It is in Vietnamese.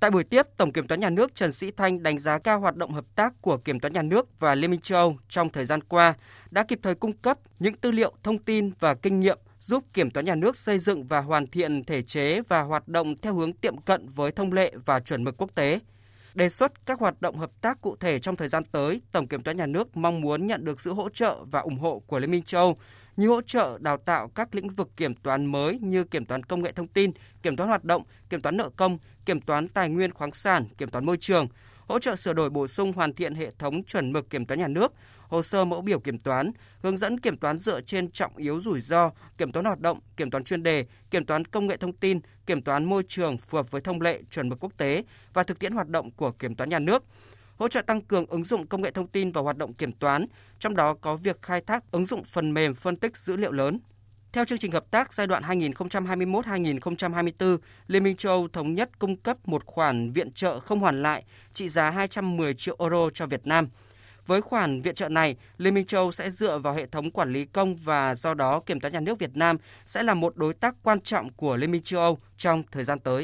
Tại buổi tiếp, Tổng Kiểm toán Nhà nước Trần Sĩ Thanh đánh giá cao hoạt động hợp tác của Kiểm toán Nhà nước và Liên minh châu Âu trong thời gian qua, đã kịp thời cung cấp những tư liệu, thông tin và kinh nghiệm giúp Kiểm toán Nhà nước xây dựng và hoàn thiện thể chế và hoạt động theo hướng tiệm cận với thông lệ và chuẩn mực quốc tế. Đề xuất các hoạt động hợp tác cụ thể trong thời gian tới, Tổng Kiểm toán Nhà nước mong muốn nhận được sự hỗ trợ và ủng hộ của Liên minh châu Âu như hỗ trợ đào tạo các lĩnh vực kiểm toán mới như kiểm toán công nghệ thông tin, kiểm toán hoạt động, kiểm toán nợ công, kiểm toán tài nguyên khoáng sản, kiểm toán môi trường, hỗ trợ sửa đổi bổ sung hoàn thiện hệ thống chuẩn mực kiểm toán nhà nước, hồ sơ mẫu biểu kiểm toán, hướng dẫn kiểm toán dựa trên trọng yếu rủi ro, kiểm toán hoạt động, kiểm toán chuyên đề, kiểm toán công nghệ thông tin, kiểm toán môi trường phù hợp với thông lệ chuẩn mực quốc tế và thực tiễn hoạt động của kiểm toán nhà nước hỗ trợ tăng cường ứng dụng công nghệ thông tin vào hoạt động kiểm toán, trong đó có việc khai thác ứng dụng phần mềm phân tích dữ liệu lớn. Theo chương trình hợp tác giai đoạn 2021-2024, Liên minh châu Âu thống nhất cung cấp một khoản viện trợ không hoàn lại trị giá 210 triệu euro cho Việt Nam. Với khoản viện trợ này, Liên minh châu Âu sẽ dựa vào hệ thống quản lý công và do đó Kiểm toán nhà nước Việt Nam sẽ là một đối tác quan trọng của Liên minh châu Âu trong thời gian tới.